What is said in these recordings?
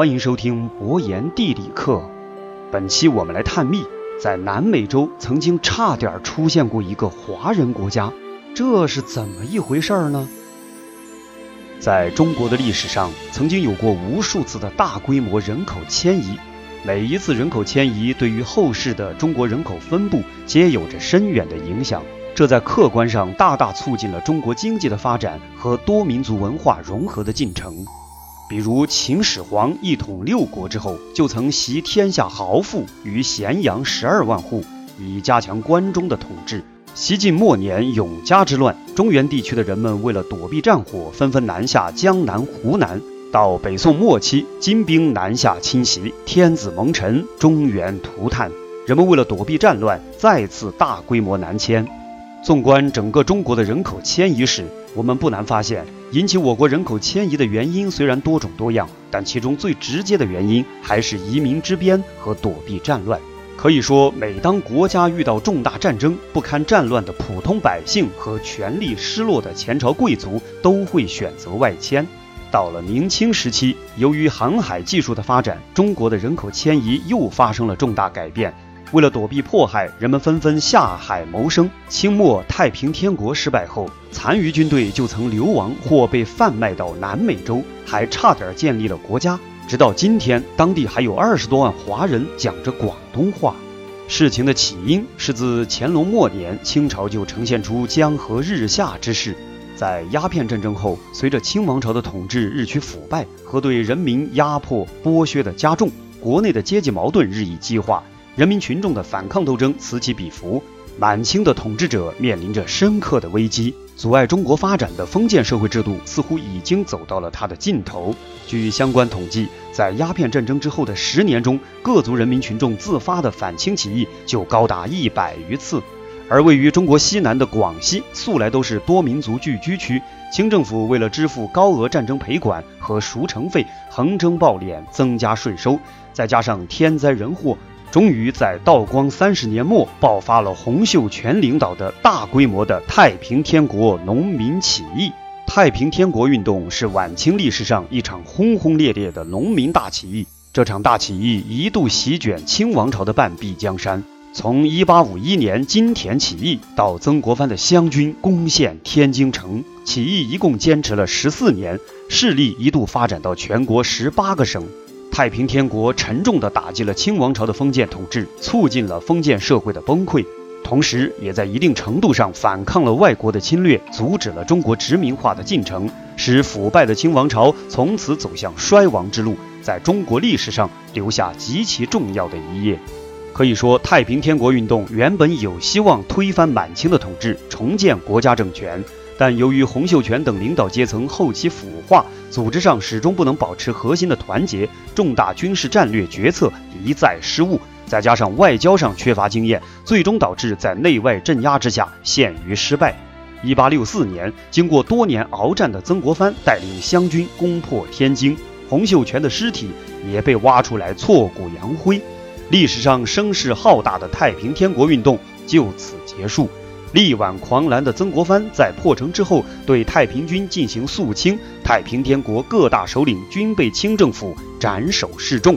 欢迎收听博言地理课。本期我们来探秘，在南美洲曾经差点出现过一个华人国家，这是怎么一回事儿呢？在中国的历史上，曾经有过无数次的大规模人口迁移，每一次人口迁移对于后世的中国人口分布皆有着深远的影响，这在客观上大大促进了中国经济的发展和多民族文化融合的进程。比如秦始皇一统六国之后，就曾袭天下豪富于咸阳十二万户，以加强关中的统治。西晋末年永嘉之乱，中原地区的人们为了躲避战火，纷纷南下江南、湖南。到北宋末期，金兵南下侵袭，天子蒙尘，中原涂炭。人们为了躲避战乱，再次大规模南迁。纵观整个中国的人口迁移史，我们不难发现。引起我国人口迁移的原因虽然多种多样，但其中最直接的原因还是移民之边和躲避战乱。可以说，每当国家遇到重大战争，不堪战乱的普通百姓和权力失落的前朝贵族都会选择外迁。到了明清时期，由于航海技术的发展，中国的人口迁移又发生了重大改变。为了躲避迫害，人们纷纷下海谋生。清末太平天国失败后，残余军队就曾流亡或被贩卖到南美洲，还差点建立了国家。直到今天，当地还有二十多万华人讲着广东话。事情的起因是自乾隆末年，清朝就呈现出江河日下之势。在鸦片战争后，随着清王朝的统治日趋腐败和对人民压迫剥削的加重，国内的阶级矛盾日益激化。人民群众的反抗斗争此起彼伏，满清的统治者面临着深刻的危机。阻碍中国发展的封建社会制度似乎已经走到了它的尽头。据相关统计，在鸦片战争之后的十年中，各族人民群众自发的反清起义就高达一百余次。而位于中国西南的广西，素来都是多民族聚居区，清政府为了支付高额战争赔款和赎城费，横征暴敛，增加税收，再加上天灾人祸。终于在道光三十年末爆发了洪秀全领导的大规模的太平天国农民起义。太平天国运动是晚清历史上一场轰轰烈烈的农民大起义。这场大起义一度席卷清王朝的半壁江山。从1851年金田起义到曾国藩的湘军攻陷天津城，起义一共坚持了十四年，势力一度发展到全国十八个省。太平天国沉重地打击了清王朝的封建统治，促进了封建社会的崩溃，同时也在一定程度上反抗了外国的侵略，阻止了中国殖民化的进程，使腐败的清王朝从此走向衰亡之路，在中国历史上留下极其重要的一页。可以说，太平天国运动原本有希望推翻满清的统治，重建国家政权。但由于洪秀全等领导阶层后期腐化，组织上始终不能保持核心的团结，重大军事战略决策一再失误，再加上外交上缺乏经验，最终导致在内外镇压之下陷于失败。一八六四年，经过多年鏖战的曾国藩带领湘军攻破天津，洪秀全的尸体也被挖出来挫骨扬灰，历史上声势浩大的太平天国运动就此结束。力挽狂澜的曾国藩在破城之后，对太平军进行肃清，太平天国各大首领均被清政府斩首示众。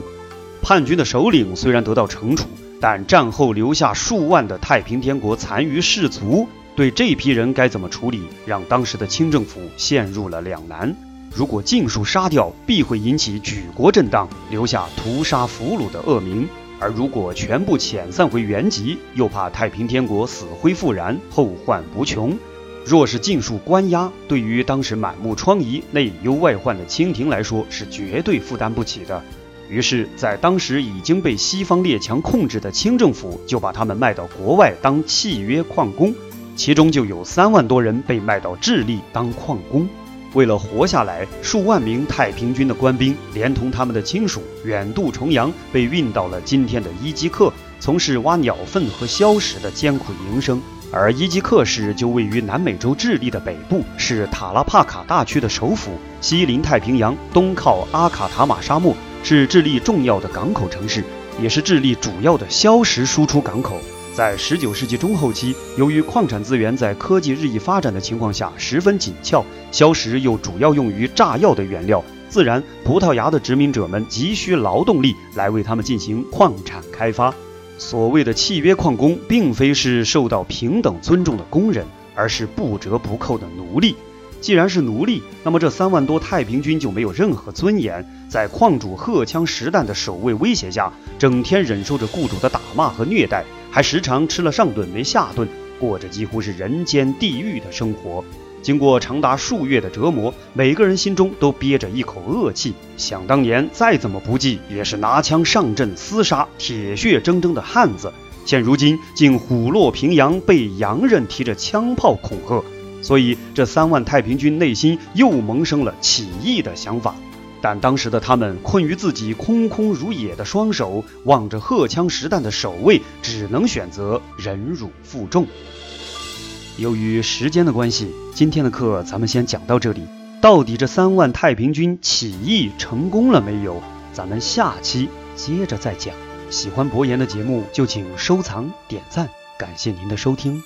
叛军的首领虽然得到惩处，但战后留下数万的太平天国残余士卒，对这批人该怎么处理，让当时的清政府陷入了两难。如果尽数杀掉，必会引起举国震荡，留下屠杀俘虏的恶名。而如果全部遣散回原籍，又怕太平天国死灰复燃，后患无穷。若是尽数关押，对于当时满目疮痍、内忧外患的清廷来说，是绝对负担不起的。于是，在当时已经被西方列强控制的清政府，就把他们卖到国外当契约矿工，其中就有三万多人被卖到智利当矿工。为了活下来，数万名太平军的官兵连同他们的亲属远渡重洋，被运到了今天的伊基克，从事挖鸟粪和硝石的艰苦营生。而伊基克市就位于南美洲智利的北部，是塔拉帕卡大区的首府，西临太平洋，东靠阿卡塔马沙漠，是智利重要的港口城市，也是智利主要的硝石输出港口。在十九世纪中后期，由于矿产资源在科技日益发展的情况下十分紧俏，硝石又主要用于炸药的原料，自然，葡萄牙的殖民者们急需劳动力来为他们进行矿产开发。所谓的契约矿工，并非是受到平等尊重的工人，而是不折不扣的奴隶。既然是奴隶，那么这三万多太平军就没有任何尊严，在矿主荷枪实弹的守卫威胁下，整天忍受着雇主的打骂和虐待，还时常吃了上顿没下顿，过着几乎是人间地狱的生活。经过长达数月的折磨，每个人心中都憋着一口恶气。想当年，再怎么不济，也是拿枪上阵厮杀、铁血铮铮的汉子，现如今竟虎落平阳，被洋人提着枪炮恐吓。所以，这三万太平军内心又萌生了起义的想法，但当时的他们困于自己空空如也的双手，望着荷枪实弹的守卫，只能选择忍辱负重。由于时间的关系，今天的课咱们先讲到这里。到底这三万太平军起义成功了没有？咱们下期接着再讲。喜欢博言的节目就请收藏点赞，感谢您的收听。